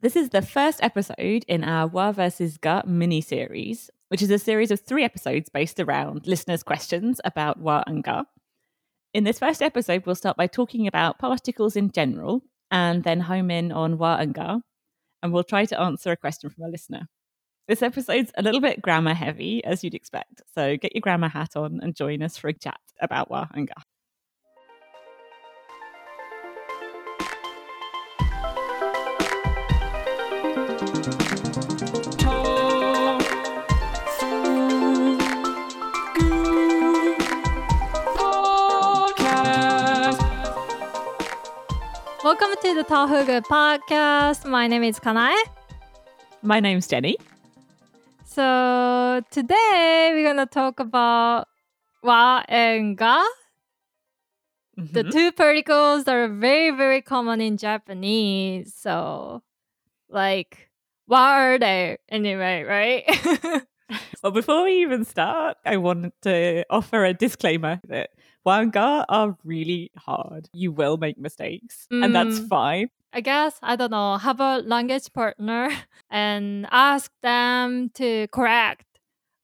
This is the first episode in our Wa versus Ga mini series, which is a series of three episodes based around listeners' questions about Wa and Ga. In this first episode, we'll start by talking about particles in general and then home in on Wa and Ga, and we'll try to answer a question from a listener. This episode's a little bit grammar heavy, as you'd expect, so get your grammar hat on and join us for a chat about Wa and Ga. Welcome to the Tofugu podcast. My name is Kanae. My name's Jenny. So today we're gonna talk about wa and ga, the Mhm. two particles that are very very common in Japanese. So, like, what are they anyway? Right? Well, before we even start, I wanted to offer a disclaimer that Wa and Ga are really hard. You will make mistakes, and that's Mm. fine. I guess I don't know. Have a language partner and ask them to correct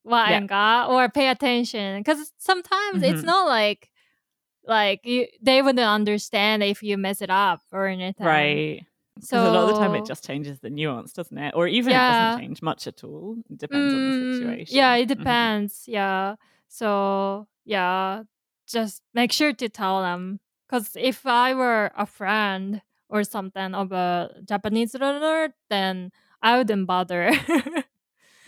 wa Yeah. or pay attention because sometimes it's Mhm. not like like you they wouldn't understand if you mess it up or anything. Right. So a lot of the time it just changes the nuance, doesn't it? Or even it doesn't change much at all. It depends on the Mm, situation. Yeah, it Mhm. depends. Yeah. So yeah, just make sure to tell them. Because if I were a friend or something of a Japanese learner, then I wouldn't bother.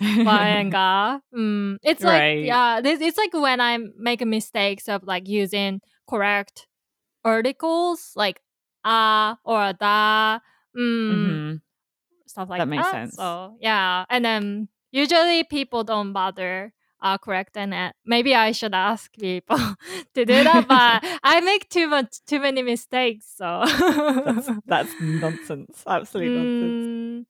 Ga. Mm, it's like yeah, this it's like when I make mistakes of like using correct articles like ah or da, mm, Mhm. stuff like That that. makes sense. So yeah, and then usually people don't bother uh, correcting it. Maybe I should ask people to do that, but I make too much too many mistakes. So That's, that's nonsense. Absolute nonsense. Mm,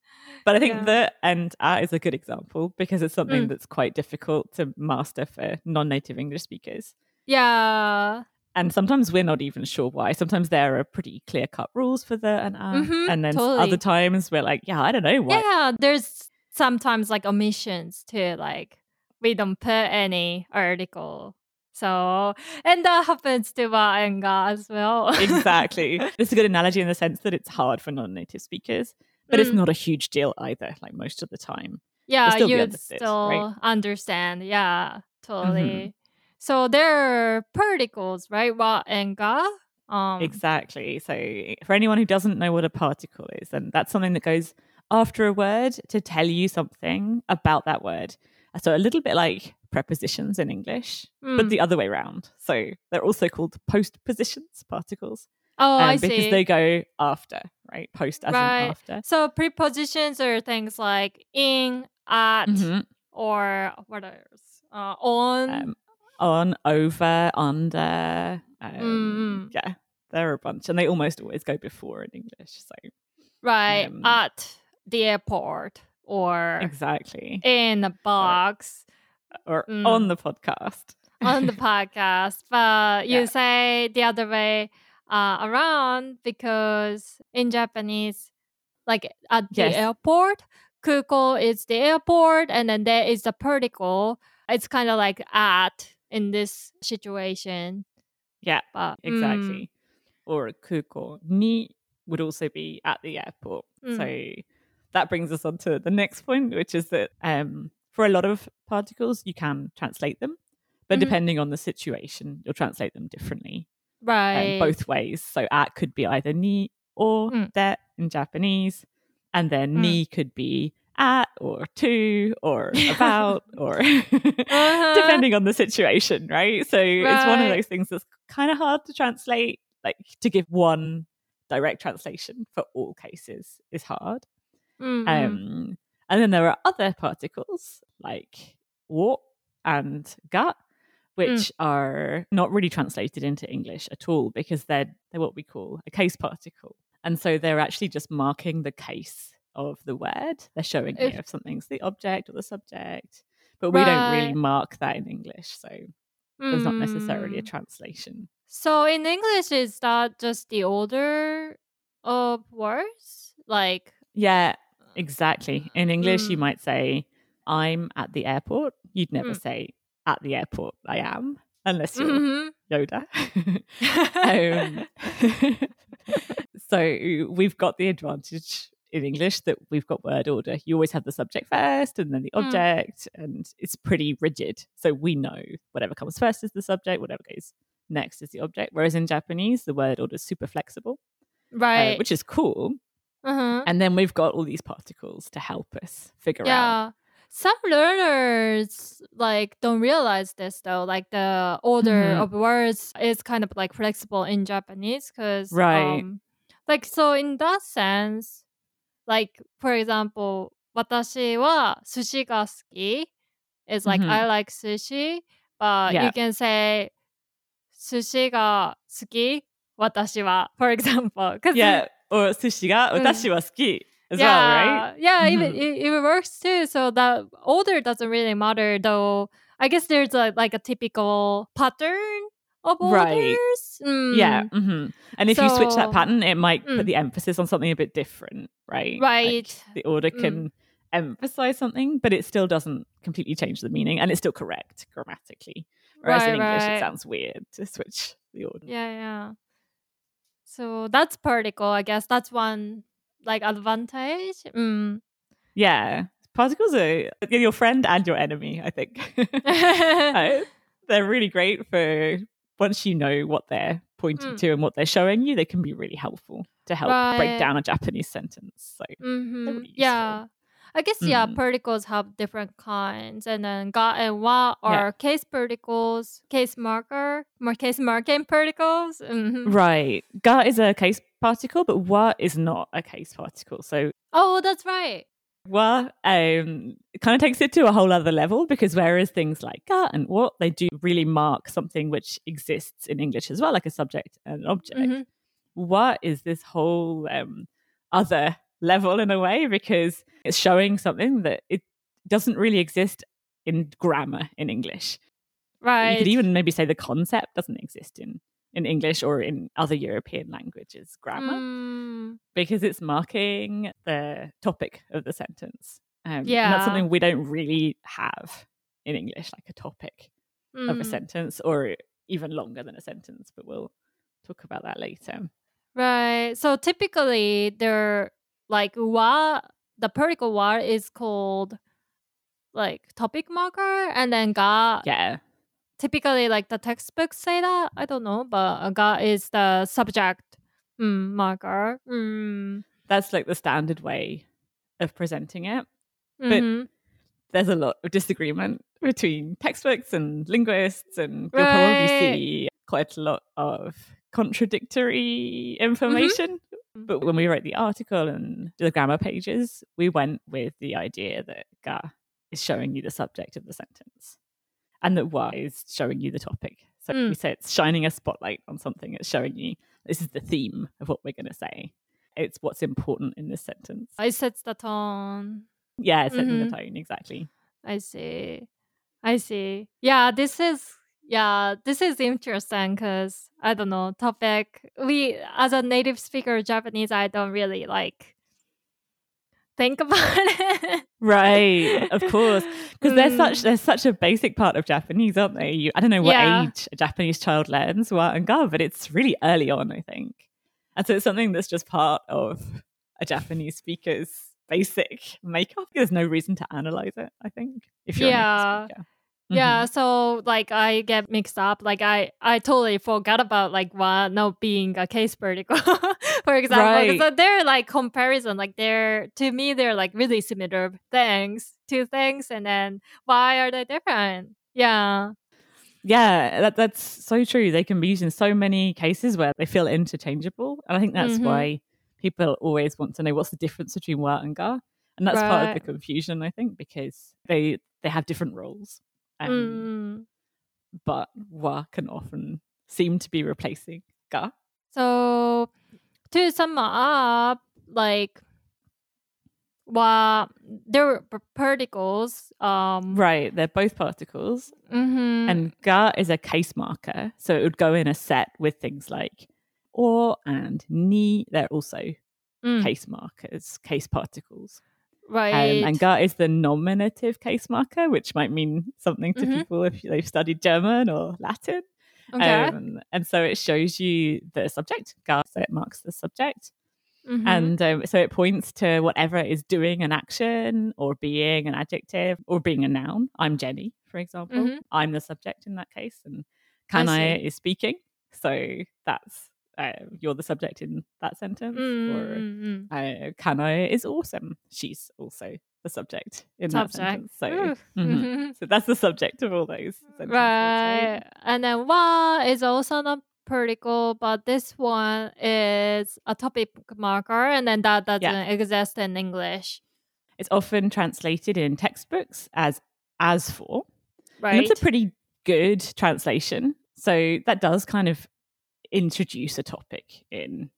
But I think yeah. the and ah is a good example because it's something Mm. that's quite difficult to master for non-native English speakers. yeah. And sometimes we're not even sure why. Sometimes there are pretty clear-cut rules for the and ah, Mhm, and then totally. other times we're like, yeah, I don't know why. Yeah, there's sometimes like omissions too, like we don't put any article. So and that happens to wa and as well. exactly. It's a good analogy in the sense that it's hard for non-native speakers, but it's Mm. not a huge deal either. Like most of the time. yeah, you understood, still right? understand. Yeah, totally. So there are particles, right? Wa and. Um, Exactly. So for anyone who doesn't know what a particle is, then that's something that goes after a word to tell you something about that word. So a little bit like prepositions in English, but mm. the other way around. So they're also called postpositions, particles, oh, um, I because see. they go after, right? Post as Right. in after. so prepositions are things like in, at, Mhm. or what else? Uh, on. Um, on, over, under. Um, Mm, mm. Yeah, there are a bunch, and they almost always go before in English. So right um, at the airport or exactly, in a box or mm. on the podcast. on the podcast but you Yeah. say the other way uh, around because in japanese like at the airport kuko is the airport and then there is the particle it's kind of like at in this situation Yeah, but mm, exactly. Or kuko ni would also be at the airport. Mm. So that brings us on to the next point, which is that um, for a lot of particles, you can translate them, but Mhm. depending on the situation, you'll translate them differently, um, right both ways. So at could be either ni or Mm. de in Japanese, and then Mm. ni could be at or to or about or Uh-huh. depending on the situation, right? So it's one of those things that's kind of hard to translate, like to give one direct translation for all cases is hard. Mm, mm. Um, and then there are other particles like wo and ga, which are not really translated into English at all because they're they're what we call a case particle, and so they're actually just marking the case of the word. They're showing you If- if something's the object or the subject, but we don't really mark that in English, so there's not necessarily a Mm. translation. So in English, is that just the order of words? Like, Yeah, exactly. In English, you Mm. might say, I'm at the airport. You'd never Mm. say, at the airport, I am, unless you're Mhm. Yoda. um, so we've got the advantage in English that we've got word order. You always have the subject first and then the Mm. object, and it's pretty rigid. So we know whatever comes first is the subject, whatever goes next is the object. Whereas in Japanese, the word order is super flexible, uh, right. which is cool. uh-huh. And then we've got all these particles to help us figure out. Yeah. Some learners like don't realize this though. Like the order Mhm. of words is kind of like flexible in Japanese because Right. um, like so in that sense, like for example, 私は寿司が好き is like Mhm. I like sushi, but Yeah. you can say 寿司が好き私は for example because Yeah. Or sushi ga Mm. watashi wa suki as yeah, well, right? Yeah, even it, it works too. So the order doesn't really matter, though. I guess there's a, like a typical pattern of Right. orders. Mm, Yeah. hmm And if you switch that pattern, it might Mm. put the emphasis on something a bit different, right? Like, Right. the order Mm. can emphasize something, but it still doesn't completely change the meaning and it's still correct grammatically. Whereas in English, right. it sounds weird to switch the order. Yeah, yeah. So that's particle. I guess that's one like advantage. Mm. Yeah. Particles are your friend and your enemy, I think. Uh, they're really great for once you know what they're pointing Mm. to and what they're showing you, they can be really helpful to help Right. break down a Japanese sentence. So hmm really. Yeah. I guess yeah, Mm. particles have different kinds, and then ga and wa Yeah. are case particles, case marker, more case marking particles. Mhm. Right. Ga is a case particle, but wa is not a case particle. So Oh, that's right. wa um kind of takes it to a whole other level because whereas things like ga and what they do really mark something which exists in English as well, like a subject and an object. Mhm. What is this whole um other level in a way because it's showing something that it doesn't really exist in grammar in English. Right. You could even maybe say the concept doesn't exist in in English or in other European languages grammar Mm, because it's marking the topic of the sentence. Um, and Yeah. that's something we don't really have in English, like a topic of a mm. sentence or even longer than a sentence, but we'll talk about that later. Right. So typically, they're like wa. The particle wa is called like topic marker, and then ga Yeah. typically like the textbooks say that i don't know but uh, ga is the subject mm, marker mm. That's like the standard way of presenting it. mhm. There's a lot of disagreement between textbooks and linguists, and you'll probably see quite a lot of contradictory information. But when we wrote the article and the grammar pages, we went with the idea that ga is showing you the subject of the sentence and that wa is showing you the topic. So Mm. we say it's shining a spotlight on something. It's showing you this is the theme of what we're going to say. It's what's important in this sentence. I sets the tone Yeah, setting Mhm. the tone exactly. i see i see yeah this is yeah this is interesting because i don't know topic we as a native speaker of japanese i don't really like think about it Right, of course, because they're such Mm. they're such a basic part of Japanese, aren't they? You, I don't know what Yeah. age a Japanese child learns wa and ga, but it's really early on, I think, and so it's something that's just part of a Japanese speaker's basic makeup. There's no reason to analyze it. I think if you're Yeah. Speaker. Yeah, so like I get mixed up. Like I I totally forgot about like what not being a case particle, for example. Right. So they're like comparison. Like they're to me they're like really similar things, two things, and then why are they different? Yeah, Yeah, that, that's so true. They can be used in so many cases where they feel interchangeable. And I think that's Mhm. why people always want to know what's the difference between wa and ga. And that's part of the confusion, I think, because they they have different roles. Um, Mm. But wa can often seem to be replacing ga. So to sum up, like wa they're particles. Um, Right, they're both particles. mhm. And ga is a case marker. So it would go in a set with things like or and ni. They're also Mm. case markers, case particles. Right. Um, and ga is the nominative case marker, which might mean something to Mhm. people if they've studied German or Latin. okay. Um, and so it shows you the subject, ga, so it marks the subject. Mhm. And um, so it points to whatever is doing an action or being an adjective or being a noun. I'm Jenny, for example. Mhm. I'm the subject in that case. And can I see. is speaking. So that's uh, you're the subject in that sentence. Or Mm, mm, mm. uh, Kanae is awesome. She's also the subject in that sentence. So, mhm. Mhm. so that's the subject of all those sentences. Right. And then wa is also not particle, but this one is a topic marker, and then that doesn't Yeah. exist in English. It's often translated in textbooks as as for. Right. And it's a pretty good translation. So that does kind of introduce a topic in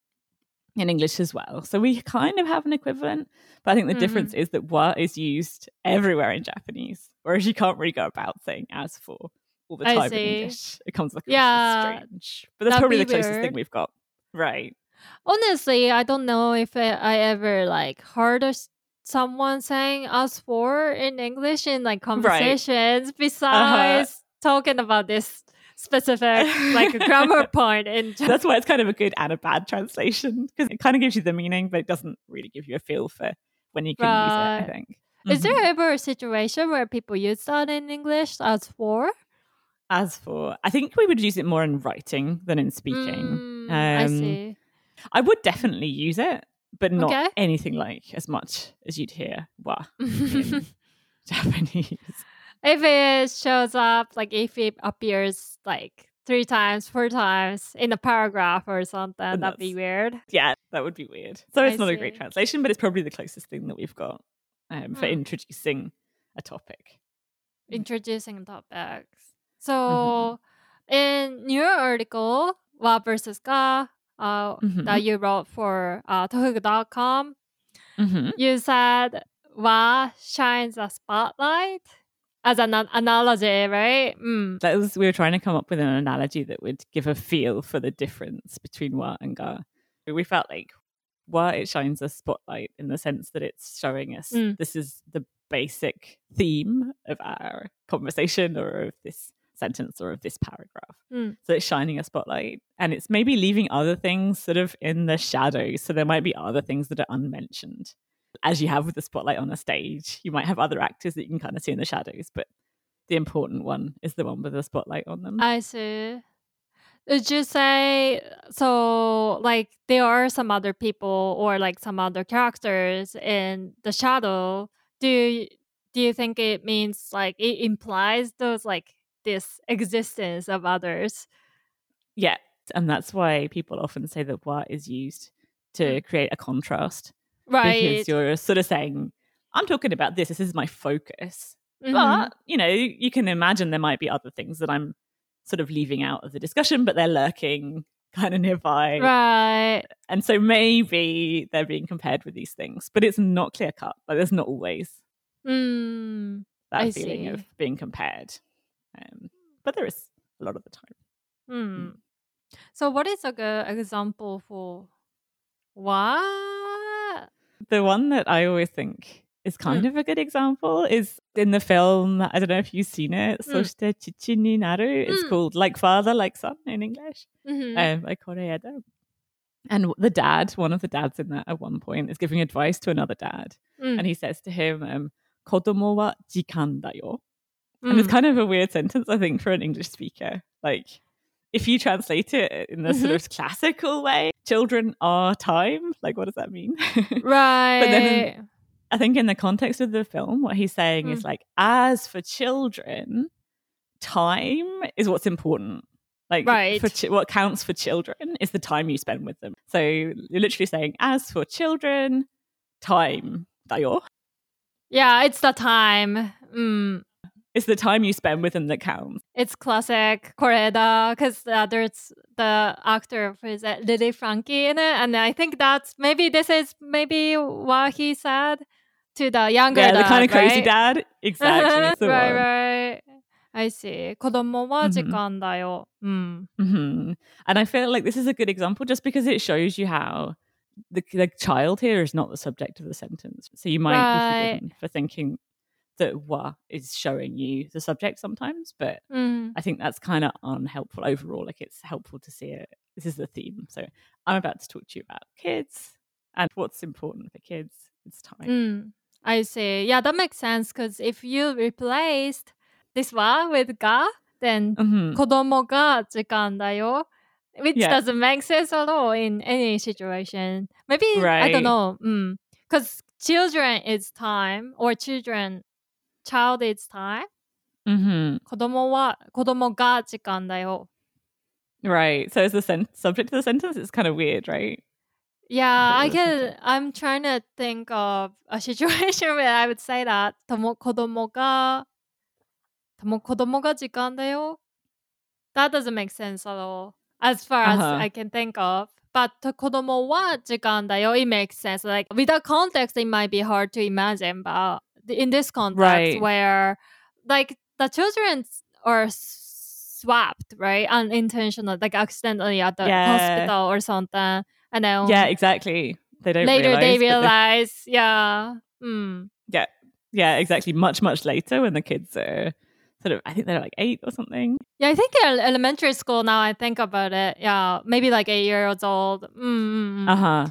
in English as well. So we kind of have an equivalent, but I think the difference Mm-hmm. is that wa is used everywhere in Japanese, whereas you can't really go about saying as for all the time in. English. It comes across Yeah, strange. But that's probably the closest weird. thing we've got. Right. Honestly, I don't know if I, I ever like heard someone saying "us for" in English in like conversations besides talking about this specific like a grammar point in. That's why it's kind of a good and a bad translation because it kind of gives you the meaning, but it doesn't really give you a feel for when you can use it, I think. Is there Mhm. ever a situation where people use that in English as for? As for, I think we would use it more in writing than in speaking. Mm, I Um, see. I would definitely use it, but not Okay. anything like as much as you'd hear wa in Japanese. If it shows up, like if it appears like three times, four times in a paragraph or something, Then that'd be weird. Yeah, that would be weird. So it's I not a great translation, but it's probably the closest thing that we've got um, for Mm. introducing a topic. Mm. Introducing topics. Mm-hmm. So in your article, wa versus ga, uh, Mhm. that you wrote for uh, Tofugu.com, Mm-hmm. you said wa shines a spotlight as an an- analogy, right? Mm. That was we were trying to come up with an analogy that would give a feel for the difference between wa and ga. We felt like wa it shines a spotlight in the sense that it's showing us Mm. this is the basic theme of our conversation or of this sentence or of this paragraph. Mm. So it's shining a spotlight and it's maybe leaving other things sort of in the shadows. So there might be other things that are unmentioned. As you have with the spotlight on a stage, you might have other actors that you can kind of see in the shadows, but the important one is the one with the spotlight on them. I see. Would you say so? Like there are some other people or like some other characters in the shadow. Do you, do you think it means like it implies those like this existence of others? Yeah. And that's why people often say that what is used to mm. create a contrast. Right. Because you're sort of saying, I'm talking about this, this is my focus. Mhm. But, you know, you can imagine there might be other things that I'm sort of leaving out of the discussion, but they're lurking kind of nearby. right. And so maybe they're being compared with these things, but it's not clear cut. Like there's not always Mm, that I feeling see. of being compared. Um, but there is a lot of the time. mm. So what is a good example for what? The one that I always think is kind Mm. of a good example is in the film. I don't know if you've seen it. Mm. Soshite Chichi ni Naru. It's Mm. called Like Father, Like Son in English Mhm. um, by Koreeda. And the dad, one of the dads in that at one point, is giving advice to another dad. Mm, And he says to him, um, Kodomo wa jikan da yo. And it's mm. kind of a weird sentence, I think, for an English speaker. Like, if you translate it in the Mm-hmm. sort of classical way, children are time. Like, what does that mean? right. But then I think in the context of the film, what he's saying is Mm. like, as for children, time is what's important. Like, Right. for chi- what counts for children is the time you spend with them. So you're literally saying, as for children, time, dayo, yeah, it's the time. Mm. It's the time you spend with him that counts. It's classic Koreeda because uh, there's the actor who is his, uh, Lily Franky in it, and I think that's maybe this is maybe what he said to the younger yeah, dad, the kind of crazy right? dad. Exactly. right, one. right. I see. 子供は時間だよ. Mm-hmm. Hmm. Mm-hmm. And I feel like this is a good example just because it shows you how the, the child here is not the subject of the sentence. So you might right. be forgiven for thinking that wa is showing you the subject sometimes but mm. i think that's kind of unhelpful overall like it's helpful to see it this is the theme so i'm about to talk to you about kids and what's important for kids it's time mm. i see yeah that makes sense because if you replaced this wa with ga then mm-hmm. kodomo ga jikan da yo which yeah. doesn't make sense at all in any situation maybe right. i don't know because mm, children is time or children child is time. Mhm. 子供は子供が時間だよ Right. So as the sen- subject of the sentence, it's kind of weird, right? Yeah, I That was the can. I'm trying to think of a situation where I would say that とも子供がとも子供が時間だよ That doesn't make sense at all as far as Uh-huh. I can think of. But 子供は時間だよ it makes sense. Like without context, it might be hard to imagine, but in this context Right. where like the children are swapped, right, unintentional, like accidentally at the Yeah. hospital or something, and then Yeah, exactly. They don't later realize, they realize, yeah, mm, yeah, yeah, exactly. Much, much later when the kids are sort of, I think they're like eight or something. yeah. I think in elementary school now. I think about it. Yeah, maybe like eight years old. Mm, mm, mm. Uh huh.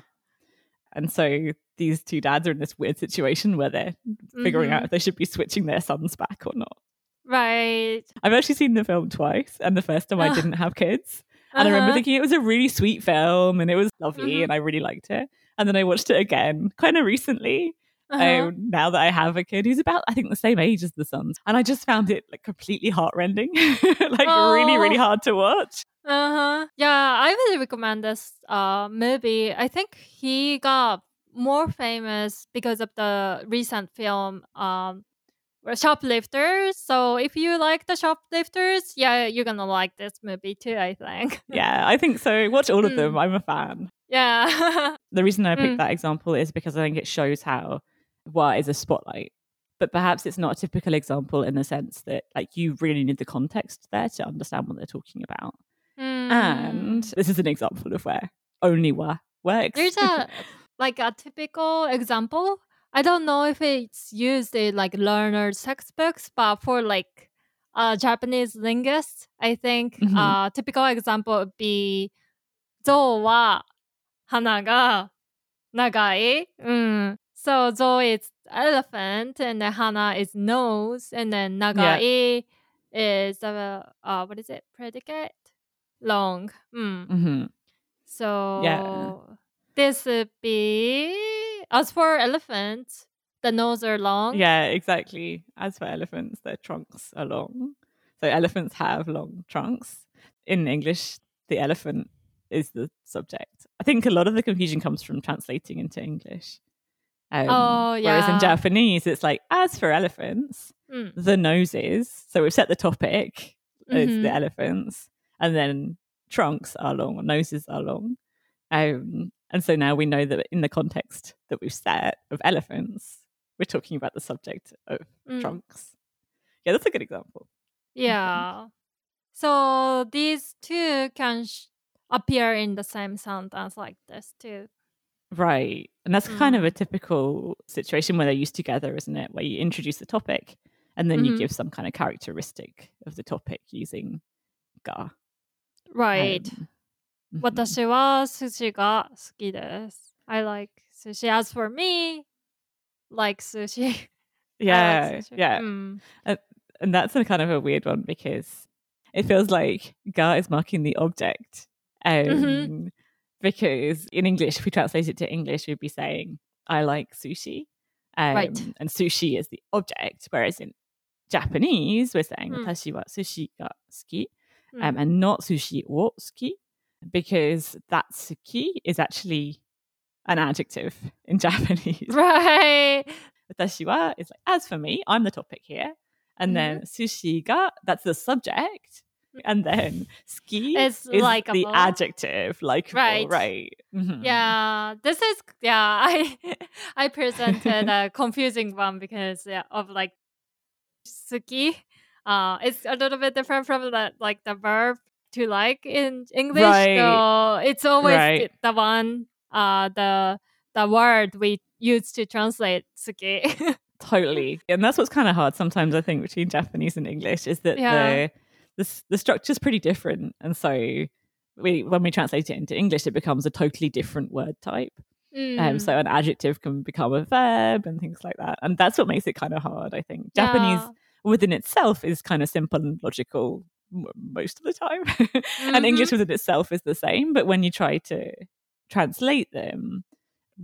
And so these two dads are in this weird situation where they're figuring out Mhm. if they should be switching their sons back or not. Right. I've actually seen the film twice, and the first time I didn't have kids. And I remember Uh-huh. thinking it was a really sweet film and it was lovely Mhm. and I really liked it. And then I watched it again kind of recently. Uh-huh. Um, now that I have a kid who's about, I think, the same age as the sons. And I just found it like completely heartrending, like really, really Oh. hard to watch. Uh-huh. Yeah, I really recommend this uh movie. I think he got more famous because of the recent film um Shoplifters. So if you like the Shoplifters, yeah, you're gonna like this movie too, I think. Yeah, I think so. Watch all of Mm. them. I'm a fan. yeah. The reason I picked Mm. that example is because I think it shows how what is a spotlight. But perhaps it's not a typical example in the sense that like you really need the context there to understand what they're talking about. And Mm. this is an example of where only wa works. There's a like a typical example i don't know if it's used in like learners textbooks but for like uh, japanese linguists i think mm-hmm. uh, typical example would be zo wa hana ga nagai mm. so zo is elephant and then hana is nose and then nagai yeah. is uh, uh, what is it predicate long mm. mm-hmm. so yeah this would be as for elephants, the nose are long. Yeah, exactly. As for elephants, their trunks are long. So elephants have long trunks. In English, the elephant is the subject. I think a lot of the confusion comes from translating into English. Um, Oh, yeah. Whereas in. Japanese, it's like, as for elephants, Mm. the noses. So we've set the topic. It's the Mhm. elephants. And then trunks are long, or noses are long. Um, and so now we know that in the context that we've set of elephants, we're talking about the subject of Mm. trunks. Yeah, that's a good example. Yeah. So these two can sh- appear in the same sentence like this too. Right. And that's kind of Mm. a typical situation where they're used together, isn't it? Where you introduce the topic and then you Mhm. give some kind of characteristic of the topic using ga. Right. Um. 私は寿司が好きです。I like sushi. As for me, like sushi. I like Yeah, sushi. yeah. Mm. And that's a kind of a weird one because it feels like ga is marking the object. Um, Mhm. Because in English, if we translate it to English, we'd be saying, I like sushi. Um, Right. And sushi is the object. Whereas in Japanese, we're saying, Mm. 私は sushi が好き Mm. um, and not sushi を好き because that suki is actually an adjective in Japanese. Right. 私は is like, as for me, I'm the topic here. And then sushi ga, that's the subject. And then ski It's is like the adjective, like Right. right. Mhm. Yeah, this is yeah. I I presented a confusing one because yeah, of like suki. Uh, it's a little bit different from the like the verb to like in English. Right. So it's always Right. the one uh the the word we use to translate suki. totally and that's what's kind of hard sometimes i think between japanese and english is that Yeah. the the, the structure's pretty different and so we when we translate it into english it becomes a totally different word type um, Mm. so an adjective can become a verb and things like that and that's what makes it kind of hard i think japanese Yeah. within itself is kind of simple and logical most of the time and english within itself is the same but when you try to translate them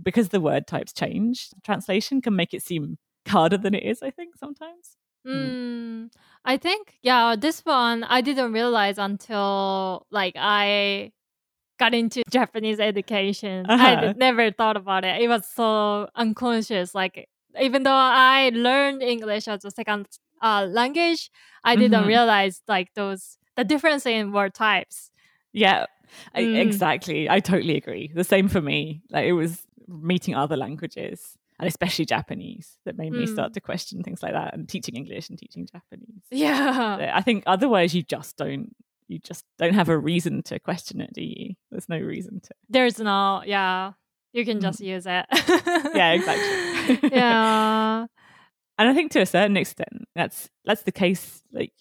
because the word types change translation can make it seem harder than it is i think sometimes Mm, I think yeah, this one I didn't realize until like I got into Japanese education. I Uh-huh. d- never thought about it. It was so unconscious. Like even though I learned English as a second uh, language, I didn't Mhm. realize like those the difference in word types. yeah I, Mm. exactly i totally agree the same for me like it was meeting other languages and especially japanese that made me Mm. start to question things like that and teaching english and teaching japanese Yeah. i think otherwise you just don't you just don't have a reason to question it do you there's no reason to There's no yeah. You can Mm. just use it. Yeah, exactly. yeah. and I think to a certain extent, that's that's the case. Like,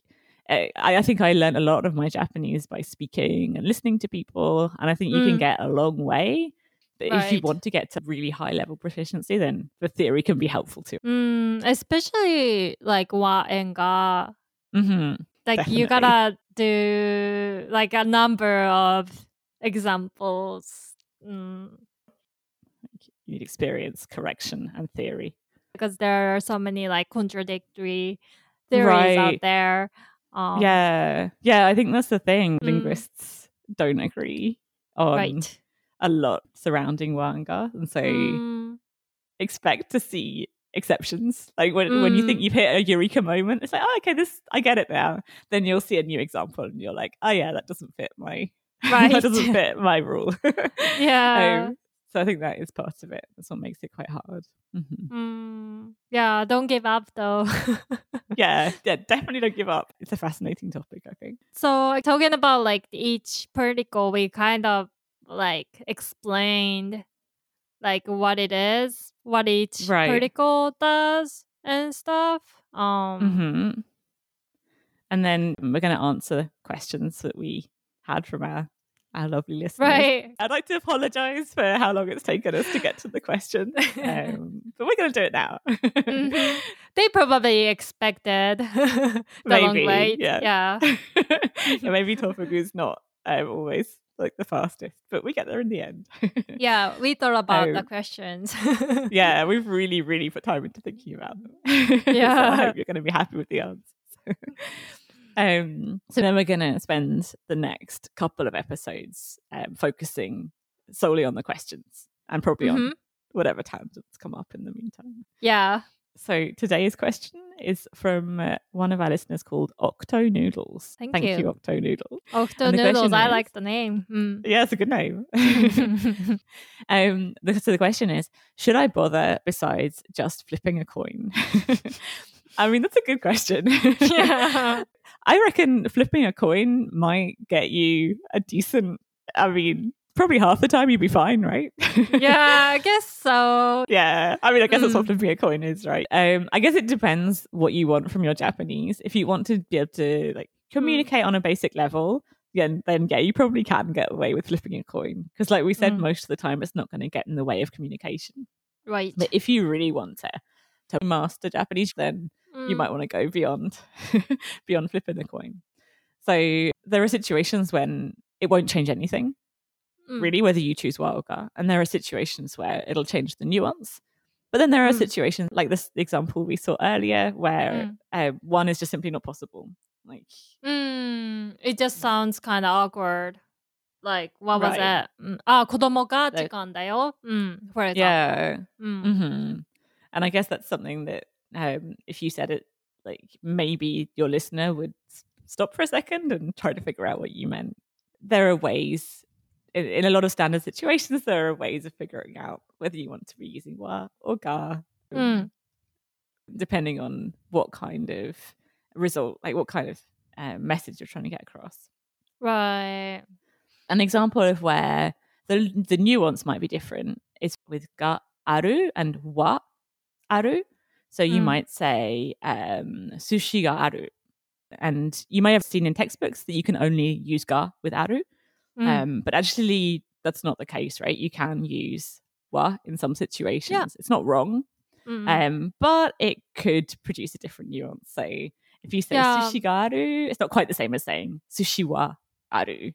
eh, I, I think I learned a lot of my Japanese by speaking and listening to people, and I think you can Mm. get a long way. But if you want to get to really high level proficiency, then the theory can be helpful too. Mm, especially like wa and ga. hmm Like you gotta do like a number of examples. Mm, You need experience, correction, and theory. Because there are so many like contradictory theories out there. Um, yeah, yeah. I think that's the thing. Mm. Linguists don't agree on Right. a lot surrounding wanga, and so. Mm, expect to see exceptions. Like when when you think Mm. you've hit a eureka moment, it's like, oh, okay, this I get it now. Then you'll see a new example, and you're like, oh yeah, that doesn't fit my Right. that doesn't fit my rule. Yeah. Um, so I think that is part of it. That's what makes it quite hard. Mhm. mm, yeah. Don't give up though. Yeah, yeah, definitely don't give up. It's a fascinating topic. I think. So talking about like each particle, we kind of like explained like what it is, what each Right. particle does and stuff. Um hmm And then we're going to answer questions that we had from our our lovely listeners. right. I'd like to apologize for how long it's taken us to get to the question, um, but we're going to do it now. Mhm. They probably expected the long wait. yeah. Yeah. yeah, maybe Tofugu's not um, always like the fastest, but we get there in the end. Yeah, we thought about the Um, questions. yeah, we've really, really put time into thinking about them. Yeah. so I hope you're going to be happy with the answers. Um, so then we're going to spend the next couple of episodes um, focusing solely on the questions and probably Mhm. on whatever tangents come up in the meantime. yeah. So today's question is from uh, one of our listeners called Octo Noodles. Thank Thank you. you, Octo Noodles. Octo noodles, I is- like the name. Mm. Yeah, it's a good name. um, the, so the question is, should I bother besides just flipping a coin? I mean, that's a good question. yeah. I reckon flipping a coin might get you a decent. I mean, probably half the time you'd be fine, right? Yeah, I guess so. yeah. I mean, I guess that's what Mm. flipping a coin is, right? Um, I guess it depends what you want from your Japanese. If you want to be able to like communicate on a basic level, then then yeah, you probably can get away with flipping a coin because, like we said, Mm. most of the time it's not going to get in the way of communication. Right. But if you really want to to master Japanese, then mm. you might mm. want to go beyond beyond flipping the coin. So there are situations when it won't change anything, mm. really, whether you choose wildcard. And there are situations where it'll change the nuance. But then there are mm. situations like this example we saw earlier where mm. uh, one is just simply not possible. Like, mm, it just sounds kind of awkward. Like, what was that? Ah, kodomo ga chikan yo. For example. Yeah. Mm-hmm. And I guess that's something that um, if you said it, like maybe your listener would stop for a second and try to figure out what you meant. There are ways, in, in a lot of standard situations, there are ways of figuring out whether you want to be using wa or ga, Mm. depending on what kind of result, like what kind of uh, message you're trying to get across. Right. An example of where the the nuance might be different. is with ga aru and wa aru. So you Mm. might say um, sushi ga aru, and you may have seen in textbooks that you can only use ga with aru, Mm. um, but actually that's not the case, right? You can use wa in some situations. It's not wrong, Mm. um, but it could produce a different nuance. So if you say Yeah. sushi ga aru, it's not quite the same as saying sushi wa aru.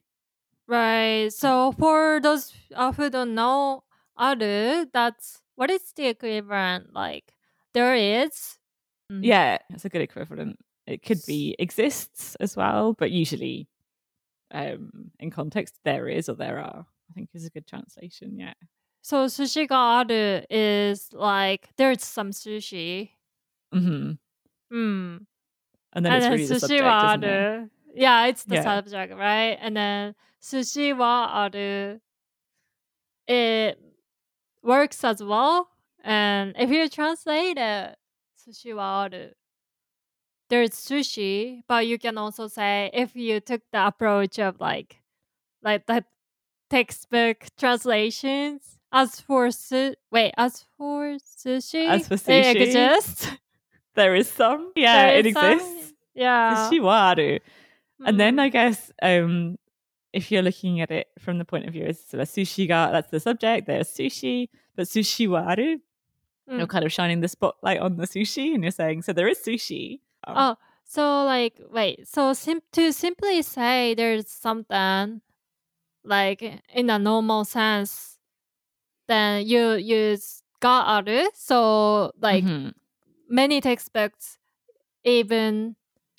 Right. So for those who don't know, aru, that's what is the equivalent? Like there is. Mm. Yeah, that's a good equivalent. It could be exists as well, but usually um in context there is or there are. I think is a good translation. Yeah. So sushi ga aru is like there's some sushi. Mm-hmm. Mm. And then and it's then really the sushi subject, wa isn't it? aru. Yeah, it's the Yeah. subject, right? And then sushi wa aru. It works as well. And if you translate it, sushi wa aru. There's sushi, but you can also say if you took the approach of like, like the textbook translations. As for su- wait, as for sushi, As for sushi, it exists. There is some. Yeah, it it is some- exists. Yeah. Sushi wa aru. And then Mm. I guess um if you're looking at it from the point of view as so the sushi ga that's the subject, there's sushi, but sushi wa aru, you're Mm. kind of shining the spotlight on the sushi and you're saying, so there is sushi. Um, Oh, so like, wait. So sim- to simply say there's something like in a normal sense, then you use ga aru. So like mhm. many textbooks even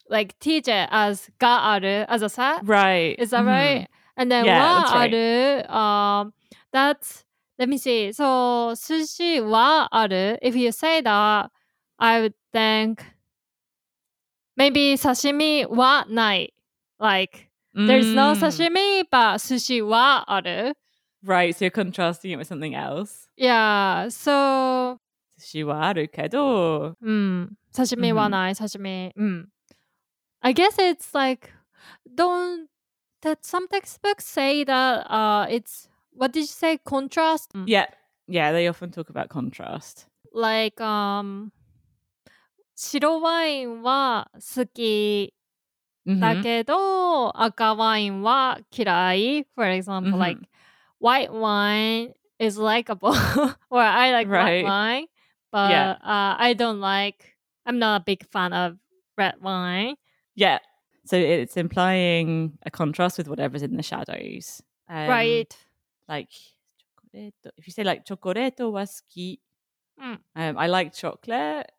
like teach it as ga aru as a set. Right. Is that mhm. right? And then Yeah, wa right. aru, um, that's let me see. So sushi wa aru. If you say that, I would think maybe sashimi wa nai. Like there's no Mm, sashimi, but sushi wa aru. Right. So you're contrasting it with something else. Yeah. So Sushi wa aru kedo. mm, sashimi wa Mhm. nai. Sashimi. Mm. I guess it's like don't that some textbooks say that uh it's what did you say contrast Mm. Yeah. Yeah. They often talk about contrast. like um 白ワインは好き Mhm. だけど、赤ワインは嫌い for example Mhm. like white wine is likable or I like Right. white wine but Yeah. uh, I don't like I'm not a big fan of red wine Yeah. So it's implying a contrast with whatever's in the shadows. Um, right like. If you say like chocolate was ki, mm. um, I like chocolate.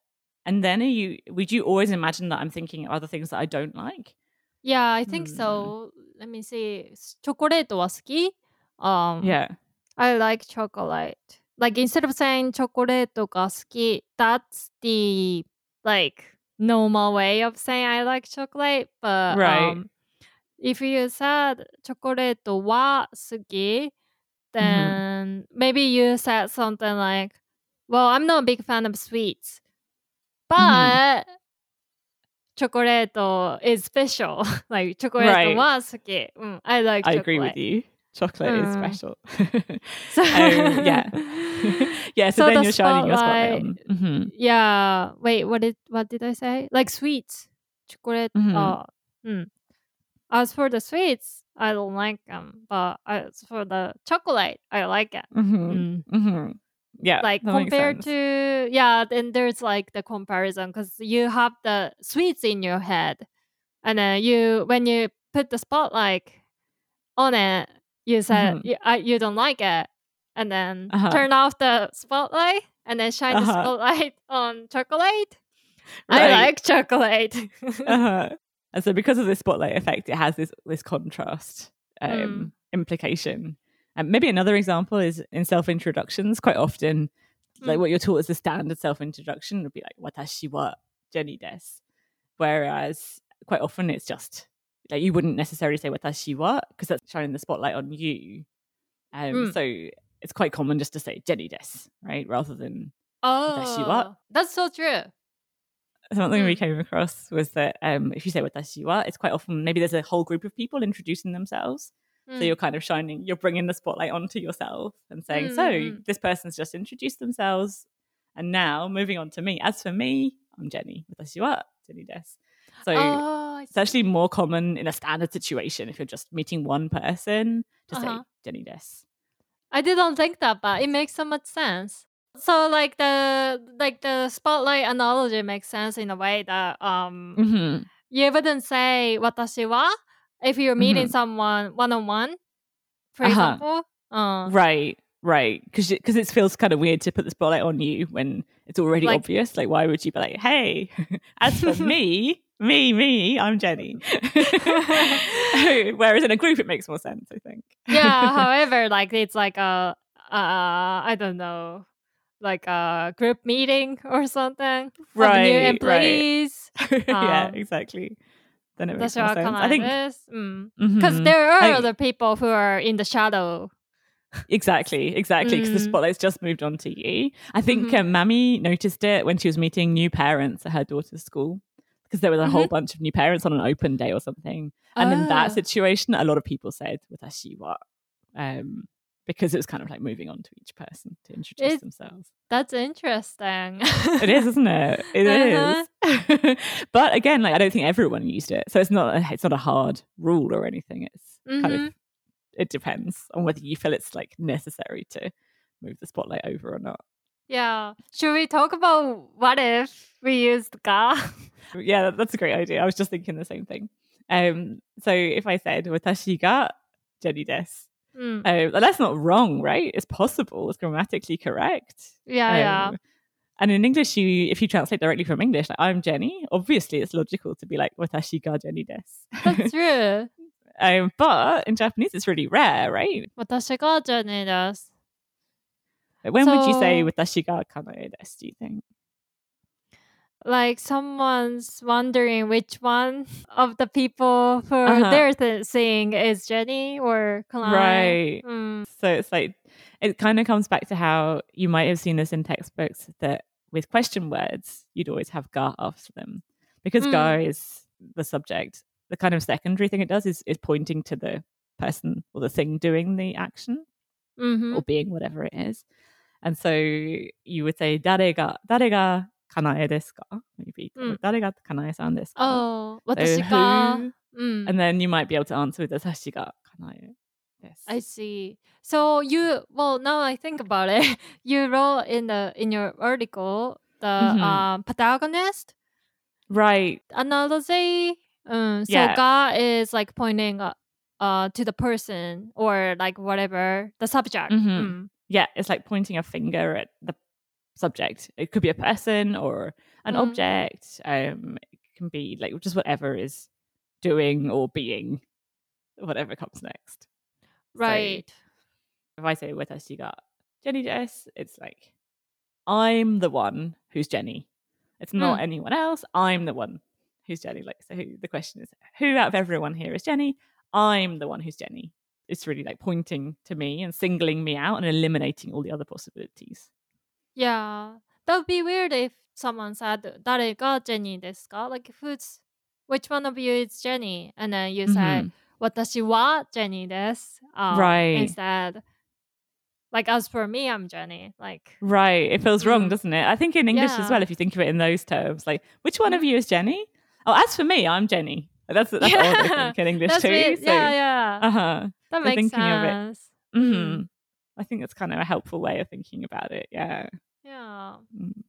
And then are you would you always imagine that I'm thinking of other things that I don't like? Yeah, I think mm. so. Let me see. Chocolate was ki. Um, yeah. I like chocolate. Like instead of saying chocolate gaski, that's the like normal way of saying I like chocolate. But right. Um, if you said chocolate wa suki, Mm-hmm. then mm-hmm. maybe you said something like, Well, I'm not a big fan of sweets, mm-hmm. but mm-hmm. chocolate is special. like, chocolate right. was okay. Mm, I like I agree with you. Chocolate mm. is special. so, um, yeah. yeah, so, so, then the you're shining your spotlight on. Mm-hmm. Yeah. Wait, what did what did I say? Like sweets. Chocolate. Mm-hmm. Oh, mm. As for the sweets, I don't like them. But as for the chocolate, I like it. hmm Mm. hmm Yeah. Like that makes compared sense. to yeah, then there's like the comparison because you have the sweets in your head, and then you when you put the spotlight on it, you said Mhm. you, I, you don't like it, and then Uh-huh. turn off the spotlight and then shine the Uh-huh. spotlight on chocolate. Right. I like chocolate. uh-huh. And so because of this spotlight effect, it has this this contrast um, Mm. implication. And maybe another example is in self introductions. Quite often, like Mm. what you're taught as the standard self introduction would be like "watashi wa Jenny des," whereas quite often it's just like you wouldn't necessarily say "watashi wa" because that's shining the spotlight on you. Um, Mm. So it's quite common just to say "Jenny des," right, rather than Watashi wa? oh, that's so true. Something we mm. came across was that um, if you say whatas you are, it's quite often maybe there's a whole group of people introducing themselves. Mm. So you're kind of shining, you're bringing the spotlight onto yourself and saying, mm. "So mm-hmm. this person's just introduced themselves, and now moving on to me. As for me, I'm Jenny. Whatas you are, Jenny Des." So oh, it's actually more common in a standard situation if you're just meeting one person to uh-huh. say Jenny Des. I didn't think that, but it makes so much sense. So like the like the spotlight analogy makes sense in a way that um Mhm. you wouldn't say 私は if you're meeting Mhm. someone one on one, for Uh-huh. example. Uh, Right, right. Because because it feels kind of weird to put the spotlight on you when it's already Like- obvious. Like, why would you be like, "Hey, as for me, me, me, I'm Jenny." Whereas in a group, it makes more sense. I think. yeah. However, like it's like a uh I don't know, like a group meeting or something right new employees right. um, yeah exactly then it makes sense. i think because mm. mm-hmm. there are think... other people who are in the shadow exactly exactly because mm. the spotlight's just moved on to you i think mm-hmm. Um, mammy noticed it when she was meeting new parents at her daughter's school because there was a mm-hmm. whole bunch of new parents on an open day or something and oh. in that ah. situation a lot of people said "With a she um because it was kind of like moving on to each person to introduce It- themselves. That's interesting. It is, isn't it? It is. Uh-huh. but again, like I don't think everyone used it, so it's not a, it's not a hard rule or anything. It's kind Mm-hmm. of it depends on whether you feel it's like necessary to move the spotlight over or not. Yeah. Should we talk about what if we used ga? Yeah, that's a great idea. I was just thinking the same thing. Um, so if I said "watashi ga Jenny des," Mm. Um, that's not wrong, right? It's possible. It's grammatically correct. Yeah, um, yeah. And in English, you if you translate directly from English, like I'm Jenny, obviously it's logical to be like watashi ga Jenny des. That's true. um, but in Japanese, it's really rare, right? Watashi ga Jenny des. When so, would you say watashi ga kanae desu"? Do you think? Like someone's wondering which one of the people who Uh-huh. there th- saying is Jenny or Kanae. Right. Mm. So it's like it kind of comes back to how you might have seen this in textbooks that with question words you'd always have ga after them because Mm. ga is the subject. The kind of secondary thing it does is is pointing to the person or the thing doing the action Mhm. or being whatever it is. And so you would say dare ga dare ga kanae desu ka? Maybe Mm. dare ga kanae-san desu ka? Oh, So 私が。who- Mm. and then you might be able to answer with watashi ga kanae. I see. So you well now I think about it. You wrote in the in your article the Mhm. um, protagonist right. analogy. Um, so Yeah. ga is like pointing uh, uh to the person or like whatever the subject. Mhm. Mm. yeah, it's like pointing a finger at the subject. It could be a person or an Mm. object. Um, it can be like just whatever is doing or being, whatever comes next. So, Right. if I say watashi ga Jenny Jess, it's like I'm the one who's Jenny. It's not Mm. anyone else. I'm the one who's Jenny. Like so, who, the question is, who out of everyone here is Jenny? I'm the one who's Jenny. It's really like pointing to me and singling me out and eliminating all the other possibilities. Yeah. That would be weird if someone said 誰がジェニーですか Like who's which one of you is Jenny? And then you say Mhm. 私はジェニーです。Um, Right. Instead, like as for me, I'm Jenny. Like Right. It feels wrong, Mm. doesn't it? I think in English as Yeah. well, if you think of it in those terms, like which one of you is Jenny? Oh, as for me, I'm Jenny. That's that's odd, I think, in English that's too. weird. So, Yeah, yeah. uh huh. that so makes thinking of it. sense. hmm I think that's kind of a helpful way of thinking about it. Yeah. Yeah. Mm.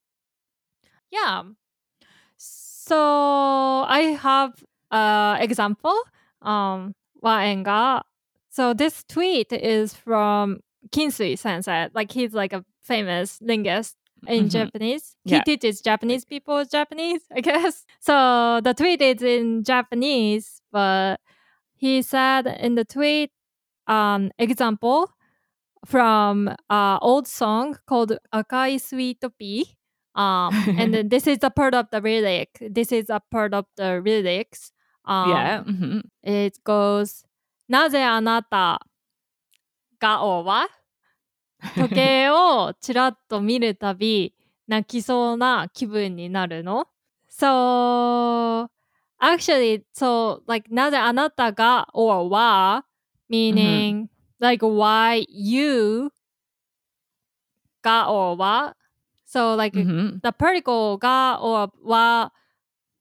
Yeah. So I have uh example. Um waenga. So this tweet is from Kinsui sensei. Like he's like a famous linguist in Mhm. Japanese. He Yeah. teaches Japanese people Japanese, I guess. So the tweet is in Japanese, but he said in the tweet, um, example from uh old song called Akai Sweet Pea. Um, and then this is a part of the lyric. This is a part of the lyrics. Um, yeah. hmm it goes なぜあなたがおは時計をちらっと見るたび泣きそうな気分になるの ?So actually, so like なぜあなたが or は meaning like why you ga or wa. So like Mhm. the particle ga or wa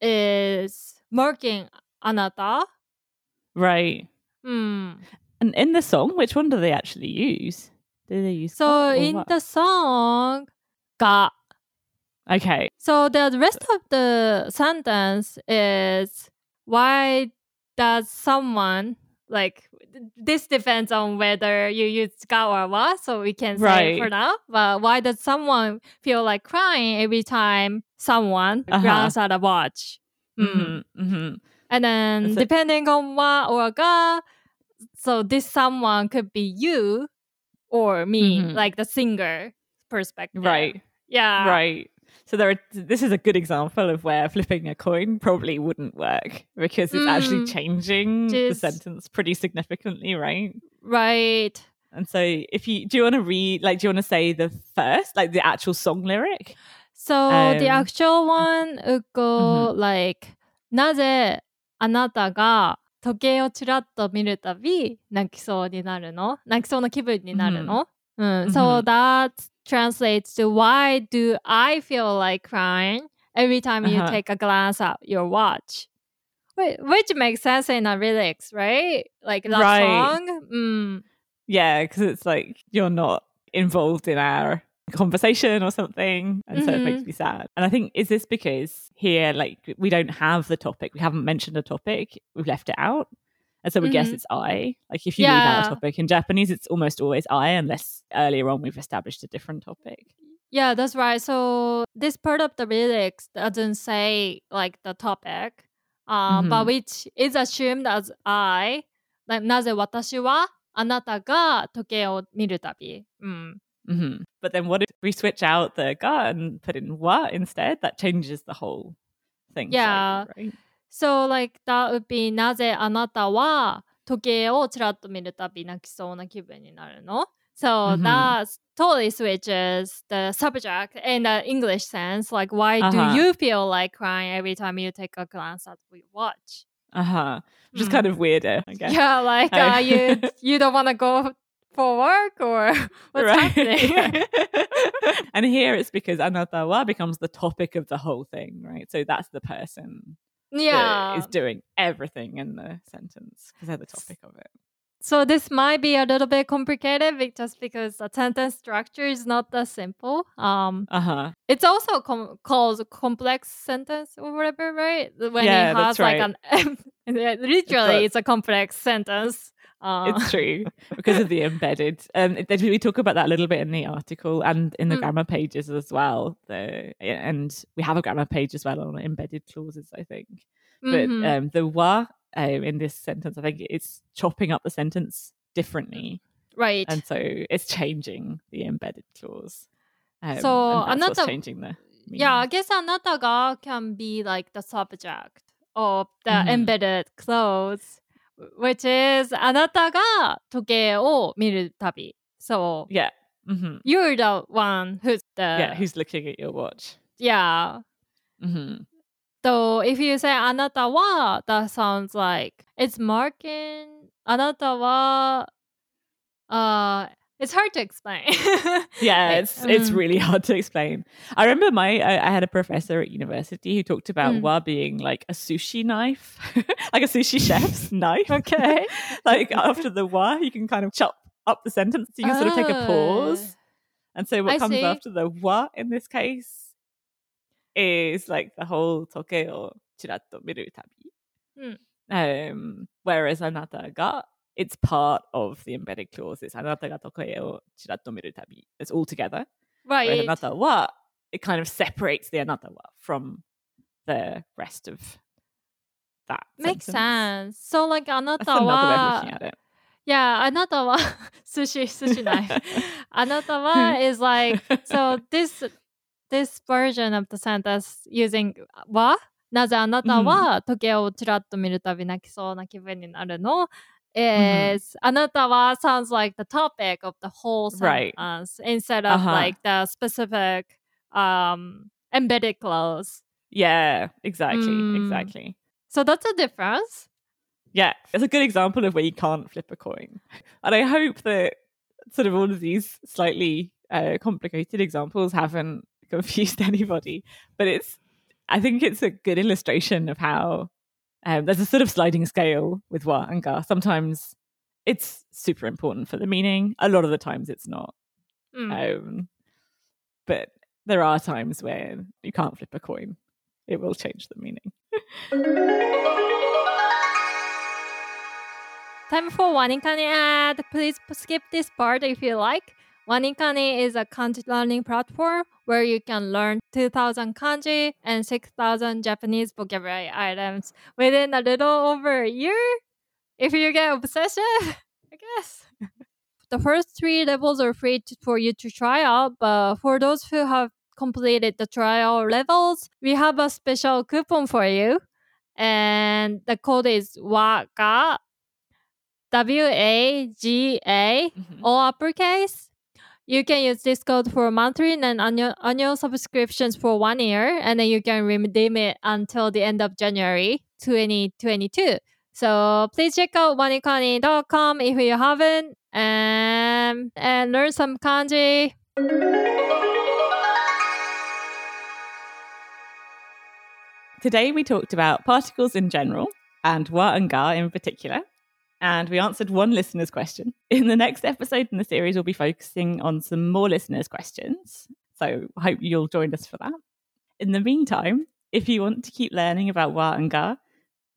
is marking anata. Right. Hmm. And in the song, which one do they actually use? Do they use So in wa? the song ga. Okay. So the rest of the sentence is why does someone like this depends on whether you use ga or wa, so we can say Right. for now. But why does someone feel like crying every time someone Uh-huh. glance at a watch? Hmm. Mhm, mhm. And then So- depending on wa or ga, so this someone could be you or me, Mhm. like the singer perspective. Right. Yeah. Right. So there are, this is a good example of where flipping a coin probably wouldn't work because it's actually Mm. changing the Just- sentence pretty significantly, right? Right. And so if you do you want to read like do you want to say the first like the actual song lyric? So the Um, actual one would go like なぜあなたが時計をちらっと見るたび泣きそうになるの泣きそうな気分になるの、うん、So Mhm. translates to why do I feel like crying every time you Uh-huh. take a glance at your watch? Whi- Which makes sense in a lyrics, right? Like that Right. song. Mm. Yeah, because it's like you're not involved in our conversation or something. And so it makes Mhm. me sad. And I think, is this because here, like, we don't have the topic? We haven't mentioned a topic, we've left it out. And so we guess Mhm. it's I. Like, if you leave out Yeah. a topic in Japanese, it's almost always I, unless earlier on we've established a different topic. Yeah, that's right. So this part of the lyrics doesn't say like the topic, uh, but Mhm. which is assumed as I. Like なぜ私はあなたが時計を見るたび。うん。 hmm But then what if we switch out the ga and put in wa instead? That changes the whole thing. slightly, Yeah. right? So like that would be なぜあなたは時計をちらっと見るたび泣きそうな気分になるの So Mhm. that totally switches the subject in the English sense. Like, why Uh-huh. do you feel like crying every time you take a glance at your watch? Uh huh. Which is Mm. kind of weirder, I guess. Yeah, like Oh. uh, you you don't want to go for work or what's happening? and here it's because anata wa becomes the topic of the whole thing, right? So that's the person yeah. is doing everything in the sentence because they're the topic of it. So this might be a little bit complicated just because the sentence structure is not that simple. Um, Uh huh. it's also com- called a complex sentence or whatever, right? When Yeah, it that's has like an literally it's a complex sentence. Uh, it's ah. true because of the embedded. Um, we talk about that a little bit in the article and in the mm. grammar pages as well. The, and we have a grammar page as well on embedded clauses, I think. Mm-hmm. But um, the wa um, in this sentence, I think it's chopping up the sentence differently. Right. And so it's changing the embedded clause. Um, so another changing the meaning. yeah, I guess another ga can be like the subject of the mm. embedded clause which is あなたが時計を見るたび。So Yeah. hmm you're the one who's the yeah. Who's looking at your watch? yeah. hmm So if you say あなたは that sounds like it's marking あなたは uh it's hard to explain. Yeah, it's it's mm. really hard to explain. I remember my I, I had a professor at university who talked about Mm. wa being like a sushi knife, like a sushi chef's knife. Okay. like after the wa, you can kind of chop up the sentence. So You can sort of take a pause. Oh. And so what I comes see. after the wa in this case is like the whole toke o chiratto miru tabi. Hmm. Um, whereas anata ga, it's part of the embedded clause. It's anata ga toke o chiratto miru tabi. It's all together. Whereas Right. anata wa, it kind of separates the anata wa from the rest of that. Makes sentence. sense. So like あな That's た another way of は looking at it. Yeah, あなたは寿司寿司 knife. あなたは is like so this this version of the sentence using はなぜあなたは時計をちらっと見るたび泣きそうな気分になるの Mm-hmm. is mm-hmm. anatawa sounds like the topic of the whole sentence right. instead of uh-huh. like the specific um embedded clause. Yeah, exactly, mm. exactly. So that's a difference. Yeah, it's a good example of where you can't flip a coin. And I hope that sort of all of these slightly uh, complicated examples haven't confused anybody, but it's I think it's a good illustration of how um, there's a sort of sliding scale with wa and ga. Sometimes it's super important for the meaning. A lot of the times it's not. Mm. Um, but there are times where you can't flip a coin. It will change the meaning. Time for WaniKani ad. Please skip this part if you like. WaniKani is a kanji learning platform where you can learn 2000 kanji and 6000 Japanese vocabulary items within a little over a year. If you get obsessive, I guess. the first three levels are free to, for you to try out, but for those who have completed the trial levels, we have a special coupon for you. And the code is WAGA, W A G A, Mhm. all uppercase. You can use this code for monthly and annual, annual subscriptions for one year, and then you can redeem it until the end of January 2022. So please check out wanikani.com if you haven't, and, and learn some kanji. Today we talked about particles in general and wa and ga in particular. And we answered one listener's question. In the next episode in the series, we'll be focusing on some more listeners' questions. So hope you'll join us for that. In the meantime, if you want to keep learning about wa and ga,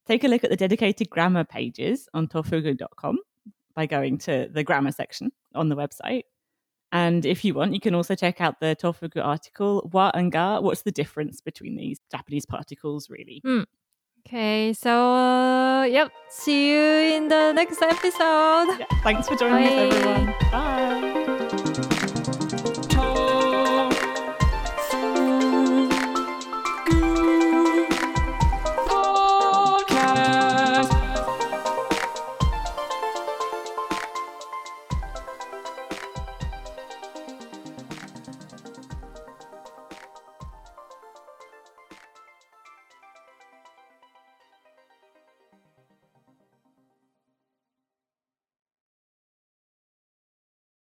take a look at the dedicated grammar pages on tofugu.com by going to the grammar section on the website. And if you want, you can also check out the Tofugu article, Wa and Ga, what's the difference between these Japanese particles, really? Hmm. Okay, so uh, yep, see you in the next episode. Yeah, thanks for joining us, everyone. Bye.